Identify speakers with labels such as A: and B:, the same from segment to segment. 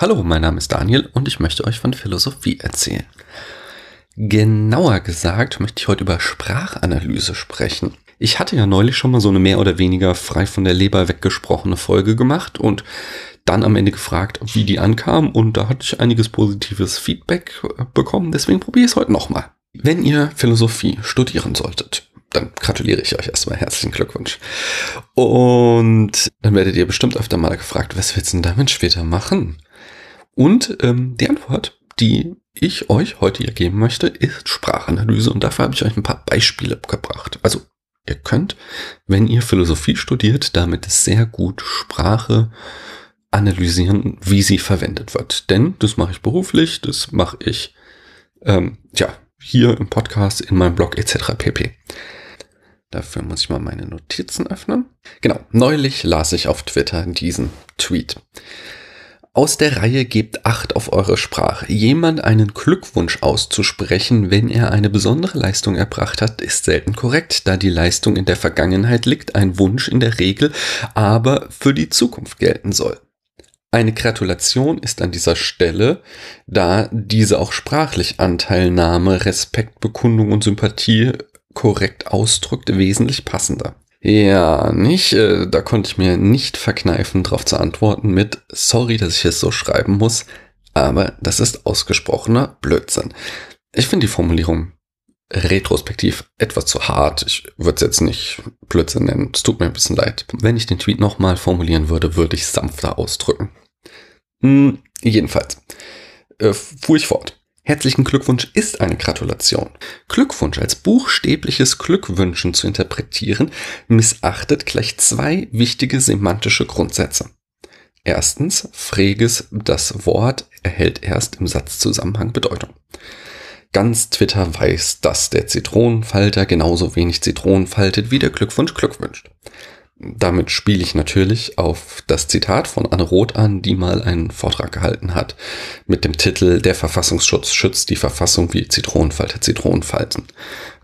A: Hallo, mein Name ist Daniel und ich möchte euch von Philosophie erzählen. Genauer gesagt möchte ich heute über Sprachanalyse sprechen. Ich hatte ja neulich schon mal so eine mehr oder weniger frei von der Leber weggesprochene Folge gemacht und dann am Ende gefragt, wie die ankam und da hatte ich einiges positives Feedback bekommen, deswegen probiere ich es heute nochmal. Wenn ihr Philosophie studieren solltet, dann gratuliere ich euch erstmal. Herzlichen Glückwunsch. Und dann werdet ihr bestimmt öfter mal gefragt, was willst du denn damit später machen? Und ähm, die Antwort, die ich euch heute hier geben möchte, ist Sprachanalyse. Und dafür habe ich euch ein paar Beispiele gebracht. Also ihr könnt, wenn ihr Philosophie studiert, damit sehr gut Sprache analysieren, wie sie verwendet wird. Denn das mache ich beruflich, das mache ich ähm, ja hier im Podcast, in meinem Blog etc. pp. Dafür muss ich mal meine Notizen öffnen. Genau, neulich las ich auf Twitter diesen Tweet. Aus der Reihe gebt Acht auf eure Sprache. Jemand einen Glückwunsch auszusprechen, wenn er eine besondere Leistung erbracht hat, ist selten korrekt, da die Leistung in der Vergangenheit liegt, ein Wunsch in der Regel aber für die Zukunft gelten soll. Eine Gratulation ist an dieser Stelle, da diese auch sprachlich Anteilnahme, Respektbekundung und Sympathie korrekt ausdrückt, wesentlich passender. Ja, nicht, äh, da konnte ich mir nicht verkneifen, darauf zu antworten mit, sorry, dass ich es so schreiben muss, aber das ist ausgesprochener Blödsinn. Ich finde die Formulierung retrospektiv etwas zu hart. Ich würde es jetzt nicht Blödsinn nennen. Es tut mir ein bisschen leid. Wenn ich den Tweet nochmal formulieren würde, würde ich sanfter ausdrücken. Hm, jedenfalls. Äh, fuhr ich fort. Herzlichen Glückwunsch ist eine Gratulation. Glückwunsch als buchstäbliches Glückwünschen zu interpretieren, missachtet gleich zwei wichtige semantische Grundsätze. Erstens, Freges das Wort erhält erst im Satzzusammenhang Bedeutung. Ganz Twitter weiß, dass der Zitronenfalter genauso wenig Zitronen faltet, wie der Glückwunsch Glück wünscht. Damit spiele ich natürlich auf das Zitat von Anne Roth an, die mal einen Vortrag gehalten hat mit dem Titel Der Verfassungsschutz schützt die Verfassung wie Zitronenfalter Zitronenfalten.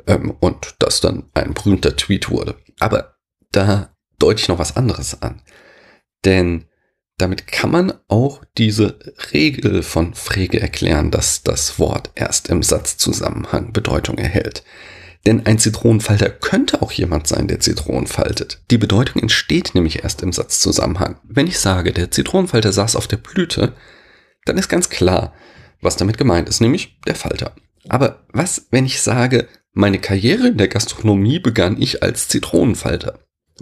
A: Ähm, und das dann ein berühmter Tweet wurde. Aber da deute ich noch was anderes an. Denn damit kann man auch diese Regel von Frege erklären, dass das Wort erst im Satzzusammenhang Bedeutung erhält. Denn ein Zitronenfalter könnte auch jemand sein, der Zitronen faltet. Die Bedeutung entsteht nämlich erst im Satzzusammenhang. Wenn ich sage, der Zitronenfalter saß auf der Blüte, dann ist ganz klar, was damit gemeint ist, nämlich der Falter. Aber was, wenn ich sage, meine Karriere in der Gastronomie begann ich als Zitronenfalter?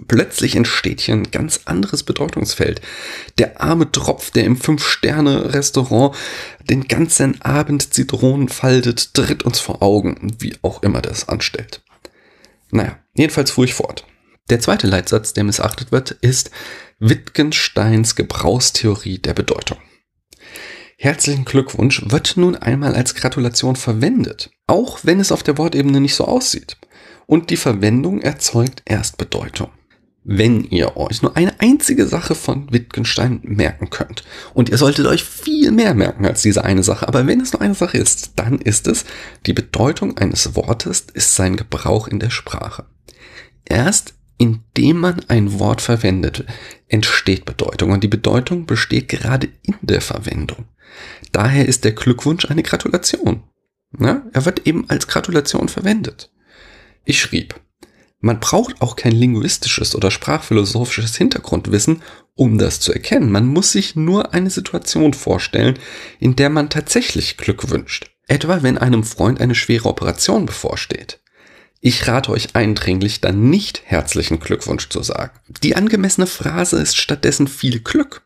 A: Plötzlich entsteht hier ein ganz anderes Bedeutungsfeld. Der arme Tropf, der im Fünf-Sterne-Restaurant den ganzen Abend Zitronen faltet, tritt uns vor Augen, wie auch immer das anstellt. Naja, jedenfalls fuhr ich fort. Der zweite Leitsatz, der missachtet wird, ist Wittgensteins Gebrauchstheorie der Bedeutung. Herzlichen Glückwunsch wird nun einmal als Gratulation verwendet, auch wenn es auf der Wortebene nicht so aussieht. Und die Verwendung erzeugt erst Bedeutung wenn ihr euch nur eine einzige Sache von Wittgenstein merken könnt. Und ihr solltet euch viel mehr merken als diese eine Sache. Aber wenn es nur eine Sache ist, dann ist es, die Bedeutung eines Wortes ist sein Gebrauch in der Sprache. Erst indem man ein Wort verwendet, entsteht Bedeutung. Und die Bedeutung besteht gerade in der Verwendung. Daher ist der Glückwunsch eine Gratulation. Ja, er wird eben als Gratulation verwendet. Ich schrieb, man braucht auch kein linguistisches oder sprachphilosophisches Hintergrundwissen, um das zu erkennen. Man muss sich nur eine Situation vorstellen, in der man tatsächlich Glück wünscht. Etwa wenn einem Freund eine schwere Operation bevorsteht. Ich rate euch eindringlich, dann nicht herzlichen Glückwunsch zu sagen. Die angemessene Phrase ist stattdessen viel Glück.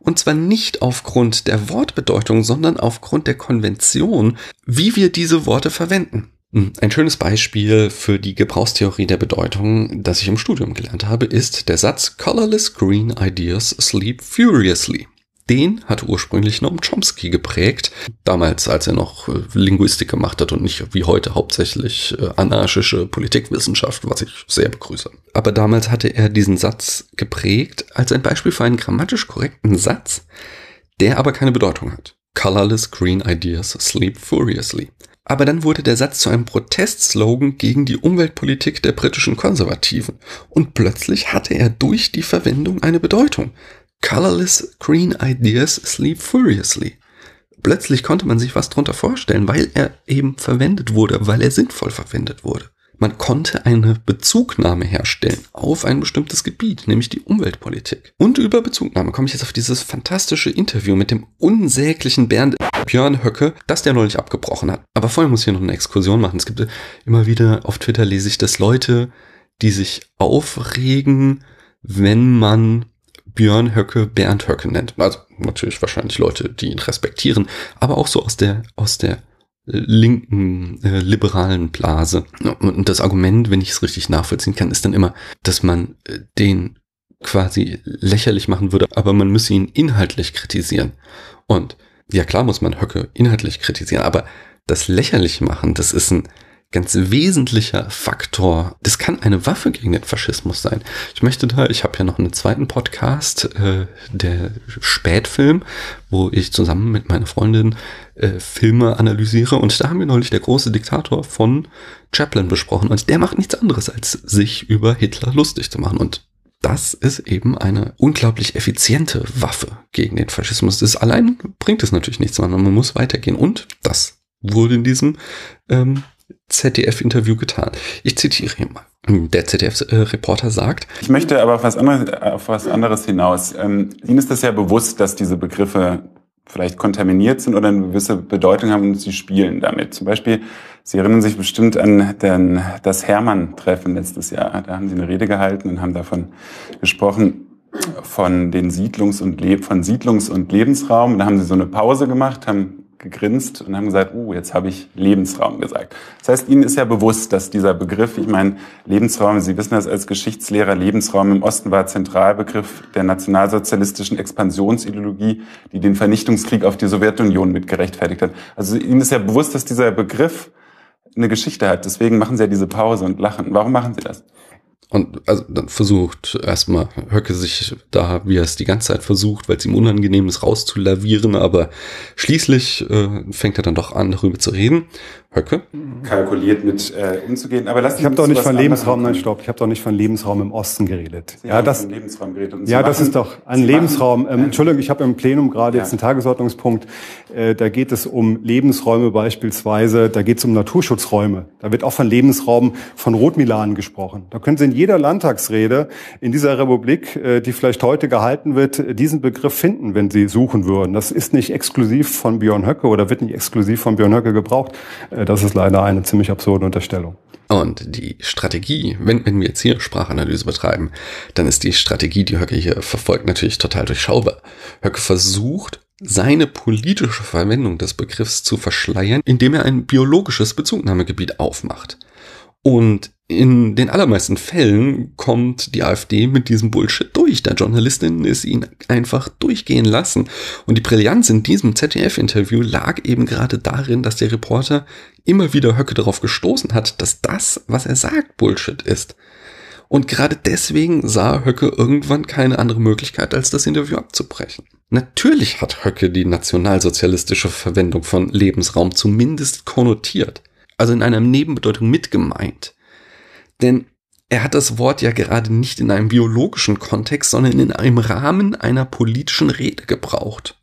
A: Und zwar nicht aufgrund der Wortbedeutung, sondern aufgrund der Konvention, wie wir diese Worte verwenden. Hm, ein schönes Beispiel für die Gebrauchstheorie der Bedeutung, das ich im Studium gelernt habe, ist der Satz Colorless Green Ideas Sleep Furiously. Den hat ursprünglich Noam Chomsky geprägt, damals als er noch äh, Linguistik gemacht hat und nicht wie heute hauptsächlich äh, anarchische Politikwissenschaft, was ich sehr begrüße. Aber damals hatte er diesen Satz geprägt als ein Beispiel für einen grammatisch korrekten Satz, der aber keine Bedeutung hat. Colorless Green Ideas Sleep Furiously. Aber dann wurde der Satz zu einem Protestslogan gegen die Umweltpolitik der britischen Konservativen. Und plötzlich hatte er durch die Verwendung eine Bedeutung. Colorless green ideas sleep furiously. Plötzlich konnte man sich was drunter vorstellen, weil er eben verwendet wurde, weil er sinnvoll verwendet wurde. Man konnte eine Bezugnahme herstellen auf ein bestimmtes Gebiet, nämlich die Umweltpolitik. Und über Bezugnahme komme ich jetzt auf dieses fantastische Interview mit dem unsäglichen Bernd Björn Höcke, das der neulich abgebrochen hat. Aber vorher muss ich hier noch eine Exkursion machen. Es gibt immer wieder auf Twitter lese ich, dass Leute, die sich aufregen, wenn man Björn Höcke Bernd Höcke nennt. Also natürlich wahrscheinlich Leute, die ihn respektieren, aber auch so aus der, aus der linken äh, liberalen Blase. Und das Argument, wenn ich es richtig nachvollziehen kann, ist dann immer, dass man äh, den quasi lächerlich machen würde, aber man müsse ihn inhaltlich kritisieren. Und ja klar muss man Höcke inhaltlich kritisieren, aber das lächerlich machen, das ist ein ganz wesentlicher Faktor. Das kann eine Waffe gegen den Faschismus sein. Ich möchte da, ich habe ja noch einen zweiten Podcast, äh, der Spätfilm, wo ich zusammen mit meiner Freundin äh, Filme analysiere. Und da haben wir neulich der große Diktator von Chaplin besprochen. Und der macht nichts anderes, als sich über Hitler lustig zu machen. Und das ist eben eine unglaublich effiziente Waffe gegen den Faschismus. Das allein bringt es natürlich nichts, sondern man muss weitergehen. Und das wurde in diesem ähm, ZDF-Interview getan. Ich zitiere hier mal. Der ZDF-Reporter sagt.
B: Ich möchte aber auf was anderes, auf was anderes hinaus. Ähm, Ihnen ist das ja bewusst, dass diese Begriffe vielleicht kontaminiert sind oder eine gewisse Bedeutung haben und Sie spielen damit. Zum Beispiel, Sie erinnern sich bestimmt an den, das Hermann-Treffen letztes Jahr. Da haben Sie eine Rede gehalten und haben davon gesprochen, von den Siedlungs- und Le von Siedlungs- und Lebensraum. Da haben Sie so eine Pause gemacht, haben gegrinst und haben gesagt, oh, jetzt habe ich Lebensraum gesagt. Das heißt, Ihnen ist ja bewusst, dass dieser Begriff, ich meine, Lebensraum, Sie wissen das als Geschichtslehrer, Lebensraum im Osten war Zentralbegriff der nationalsozialistischen Expansionsideologie, die den Vernichtungskrieg auf die Sowjetunion mit gerechtfertigt hat. Also Ihnen ist ja bewusst, dass dieser Begriff eine Geschichte hat. Deswegen machen Sie ja diese Pause und lachen. Warum machen Sie das?
A: Und also dann versucht erstmal Höcke sich da, wie er es die ganze Zeit versucht, weil es ihm unangenehm ist, rauszulavieren, aber schließlich äh, fängt er dann doch an, darüber zu reden. Höcke?
B: Kalkuliert mit äh, umzugehen. Aber lass
C: ich habe doch nicht von Lebensraum, nein, stopp, ich habe doch nicht von Lebensraum im Osten geredet.
B: Sie ja, das, Lebensraum geredet
C: und ja, das ist doch ein Sie Lebensraum. Ähm, Entschuldigung, ich habe im Plenum gerade ja. jetzt einen Tagesordnungspunkt. Äh, da geht es um Lebensräume beispielsweise. Da geht es um Naturschutzräume. Da wird auch von Lebensraum von Rotmilan gesprochen. Da können Sie in jeder Landtagsrede in dieser Republik, äh, die vielleicht heute gehalten wird, diesen Begriff finden, wenn Sie suchen würden. Das ist nicht exklusiv von Björn Höcke oder wird nicht exklusiv von Björn Höcke gebraucht. Äh, das ist leider eine ziemlich absurde Unterstellung.
A: Und die Strategie, wenn, wenn wir jetzt hier Sprachanalyse betreiben, dann ist die Strategie, die Höcke hier verfolgt, natürlich total durchschaubar. Höcke versucht, seine politische Verwendung des Begriffs zu verschleiern, indem er ein biologisches Bezugnahmegebiet aufmacht. Und in den allermeisten Fällen kommt die AfD mit diesem Bullshit durch. Da Journalistinnen es ihn einfach durchgehen lassen. Und die Brillanz in diesem ZDF-Interview lag eben gerade darin, dass der Reporter immer wieder Höcke darauf gestoßen hat, dass das, was er sagt, Bullshit ist. Und gerade deswegen sah Höcke irgendwann keine andere Möglichkeit, als das Interview abzubrechen. Natürlich hat Höcke die nationalsozialistische Verwendung von Lebensraum zumindest konnotiert also in einer Nebenbedeutung mitgemeint. Denn er hat das Wort ja gerade nicht in einem biologischen Kontext, sondern in einem Rahmen einer politischen Rede gebraucht.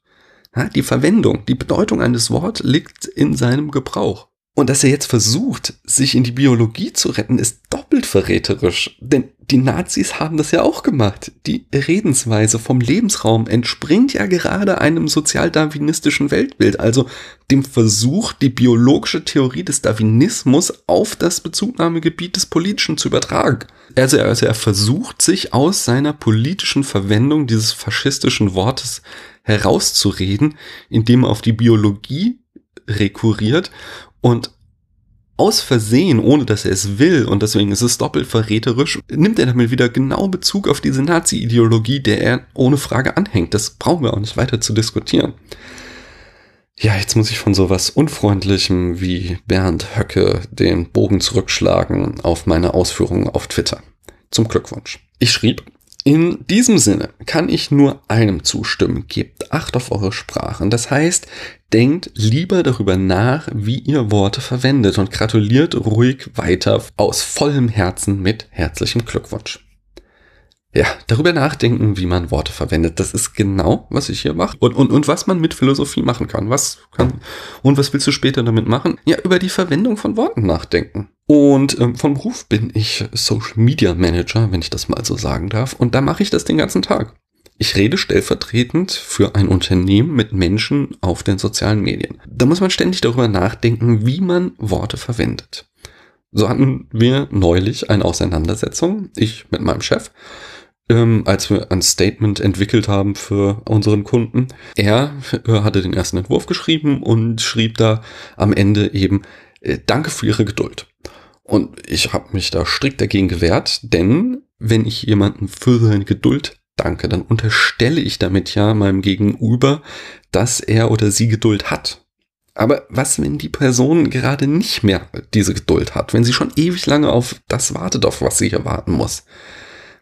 A: Die Verwendung, die Bedeutung eines Wortes liegt in seinem Gebrauch. Und dass er jetzt versucht, sich in die Biologie zu retten, ist doppelt verräterisch. Denn die Nazis haben das ja auch gemacht. Die Redensweise vom Lebensraum entspringt ja gerade einem sozialdarwinistischen Weltbild, also dem Versuch, die biologische Theorie des Darwinismus auf das Bezugnahmegebiet des Politischen zu übertragen. Also, also er versucht sich aus seiner politischen Verwendung dieses faschistischen Wortes herauszureden, indem er auf die Biologie rekurriert und aus Versehen, ohne dass er es will, und deswegen ist es doppelt verräterisch, nimmt er damit wieder genau Bezug auf diese Nazi-Ideologie, der er ohne Frage anhängt. Das brauchen wir auch nicht weiter zu diskutieren. Ja, jetzt muss ich von sowas Unfreundlichem wie Bernd Höcke den Bogen zurückschlagen auf meine Ausführungen auf Twitter. Zum Glückwunsch. Ich schrieb, in diesem Sinne kann ich nur einem zustimmen. Gebt Acht auf eure Sprachen. Das heißt, denkt lieber darüber nach, wie ihr Worte verwendet und gratuliert ruhig weiter aus vollem Herzen mit herzlichem Glückwunsch. Ja, darüber nachdenken, wie man Worte verwendet. Das ist genau, was ich hier mache. Und, und, und was man mit Philosophie machen kann. Was kann, und was willst du später damit machen? Ja, über die Verwendung von Worten nachdenken. Und ähm, von Beruf bin ich Social Media Manager, wenn ich das mal so sagen darf. Und da mache ich das den ganzen Tag. Ich rede stellvertretend für ein Unternehmen mit Menschen auf den sozialen Medien. Da muss man ständig darüber nachdenken, wie man Worte verwendet. So hatten wir neulich eine Auseinandersetzung, ich mit meinem Chef, ähm, als wir ein Statement entwickelt haben für unseren Kunden. Er äh, hatte den ersten Entwurf geschrieben und schrieb da am Ende eben, äh, danke für Ihre Geduld. Und ich habe mich da strikt dagegen gewehrt, denn wenn ich jemanden für seine Geduld danke, dann unterstelle ich damit ja meinem Gegenüber, dass er oder sie Geduld hat. Aber was, wenn die Person gerade nicht mehr diese Geduld hat, wenn sie schon ewig lange auf das wartet, auf was sie hier warten muss?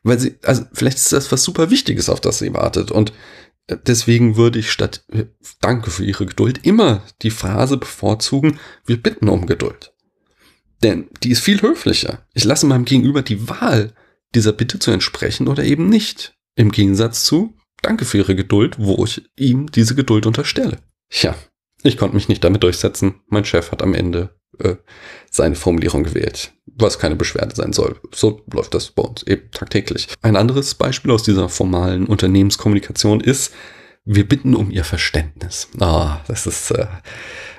A: Weil sie, also vielleicht ist das was super Wichtiges, auf das sie wartet. Und äh, deswegen würde ich statt äh, Danke für Ihre Geduld immer die Phrase bevorzugen, wir bitten um Geduld. Denn die ist viel höflicher. Ich lasse meinem Gegenüber die Wahl, dieser Bitte zu entsprechen oder eben nicht. Im Gegensatz zu Danke für Ihre Geduld, wo ich ihm diese Geduld unterstelle. Ja, ich konnte mich nicht damit durchsetzen. Mein Chef hat am Ende äh, seine Formulierung gewählt, was keine Beschwerde sein soll. So läuft das bei uns eben tagtäglich. Ein anderes Beispiel aus dieser formalen Unternehmenskommunikation ist, wir bitten um ihr Verständnis. Ah, das ist äh,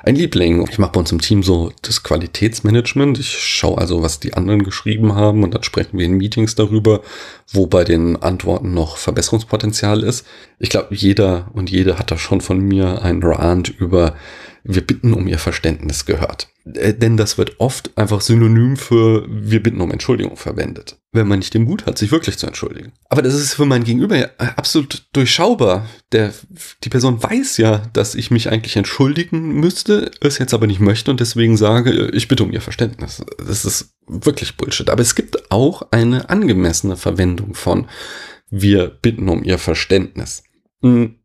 A: ein Liebling. Ich mache bei uns im Team so das Qualitätsmanagement. Ich schaue also, was die anderen geschrieben haben und dann sprechen wir in Meetings darüber, wo bei den Antworten noch Verbesserungspotenzial ist. Ich glaube, jeder und jede hat da schon von mir einen Rant über wir bitten um ihr Verständnis gehört. Äh, denn das wird oft einfach synonym für wir bitten um Entschuldigung verwendet, wenn man nicht den Mut hat, sich wirklich zu entschuldigen. Aber das ist für mein Gegenüber ja absolut durchschaubar. Der, die Person weiß ja, dass ich mich eigentlich entschuldigen müsste, es jetzt aber nicht möchte und deswegen sage, ich bitte um ihr Verständnis. Das ist wirklich Bullshit. Aber es gibt auch eine angemessene Verwendung von wir bitten um ihr Verständnis. Hm.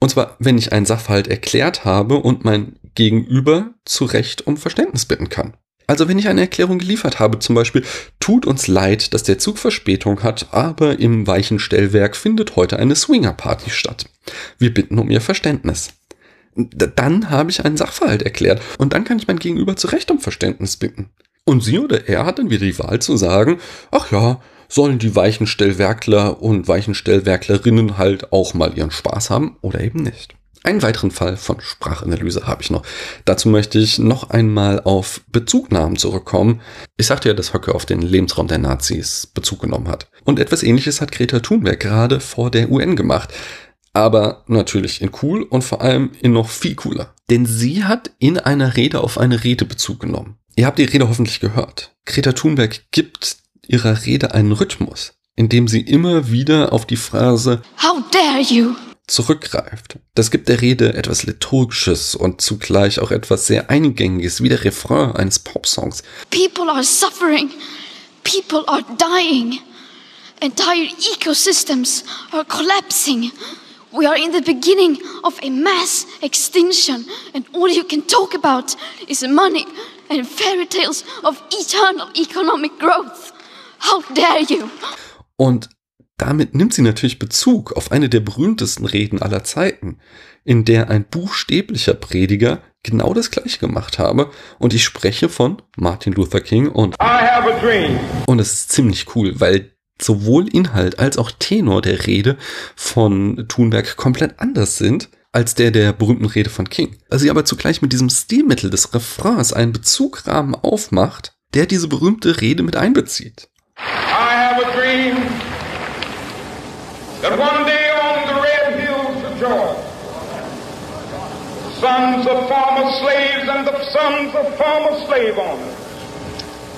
A: Und zwar, wenn ich einen Sachverhalt erklärt habe und mein Gegenüber zu Recht um Verständnis bitten kann. Also wenn ich eine Erklärung geliefert habe, zum Beispiel, tut uns leid, dass der Zug Verspätung hat, aber im Weichenstellwerk findet heute eine Swingerparty statt. Wir bitten um Ihr Verständnis. Dann habe ich einen Sachverhalt erklärt und dann kann ich mein Gegenüber zu Recht um Verständnis bitten. Und sie oder er hat dann wieder die Wahl zu sagen, ach ja, sollen die Weichenstellwerkler und Weichenstellwerklerinnen halt auch mal ihren Spaß haben oder eben nicht. Einen weiteren Fall von Sprachanalyse habe ich noch. Dazu möchte ich noch einmal auf Bezugnahmen zurückkommen. Ich sagte ja, dass Höcke auf den Lebensraum der Nazis Bezug genommen hat. Und etwas ähnliches hat Greta Thunberg gerade vor der UN gemacht. Aber natürlich in cool und vor allem in noch viel cooler. Denn sie hat in einer Rede auf eine Rede Bezug genommen. Ihr habt die Rede hoffentlich gehört. Greta Thunberg gibt ihrer Rede einen Rhythmus, indem sie immer wieder auf die Phrase How dare you zurückgreift. Das gibt der Rede etwas Liturgisches und zugleich auch etwas sehr Eingängiges, wie der Refrain eines Popsongs. People are suffering. People are dying. Entire ecosystems are collapsing. We are in the beginning of a mass extinction, and all you can talk about is money and fairy tales of eternal economic growth. How dare you? Und damit nimmt sie natürlich Bezug auf eine der berühmtesten Reden aller Zeiten, in der ein buchstäblicher Prediger genau das gleiche gemacht habe. Und ich spreche von Martin Luther King und Und es ist ziemlich cool, weil sowohl Inhalt als auch Tenor der Rede von Thunberg komplett anders sind als der der berühmten Rede von King. Also sie aber zugleich mit diesem Stilmittel des Refrains einen Bezugrahmen aufmacht, der diese berühmte Rede mit einbezieht. I have a dream that one day on the red hills of Georgia, sons of former slaves and the sons of former slave owners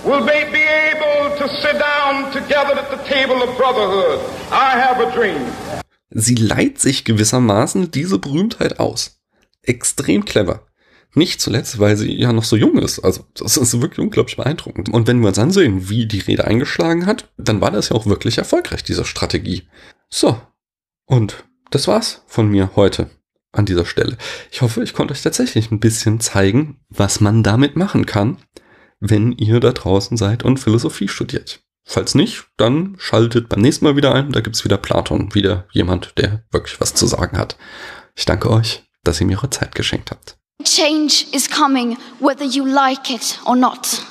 A: will they be able to sit down together at the table of brotherhood. I have a dream. Sie leiht sich gewissermaßen diese Berühmtheit aus. Extrem clever. Nicht zuletzt, weil sie ja noch so jung ist. Also das ist wirklich unglaublich beeindruckend. Und wenn wir uns ansehen, wie die Rede eingeschlagen hat, dann war das ja auch wirklich erfolgreich, diese Strategie. So, und das war's von mir heute an dieser Stelle. Ich hoffe, ich konnte euch tatsächlich ein bisschen zeigen, was man damit machen kann, wenn ihr da draußen seid und Philosophie studiert. Falls nicht, dann schaltet beim nächsten Mal wieder ein. Da gibt's wieder Platon, wieder jemand, der wirklich was zu sagen hat. Ich danke euch, dass ihr mir eure Zeit geschenkt habt.
D: Change is coming whether you like it or not.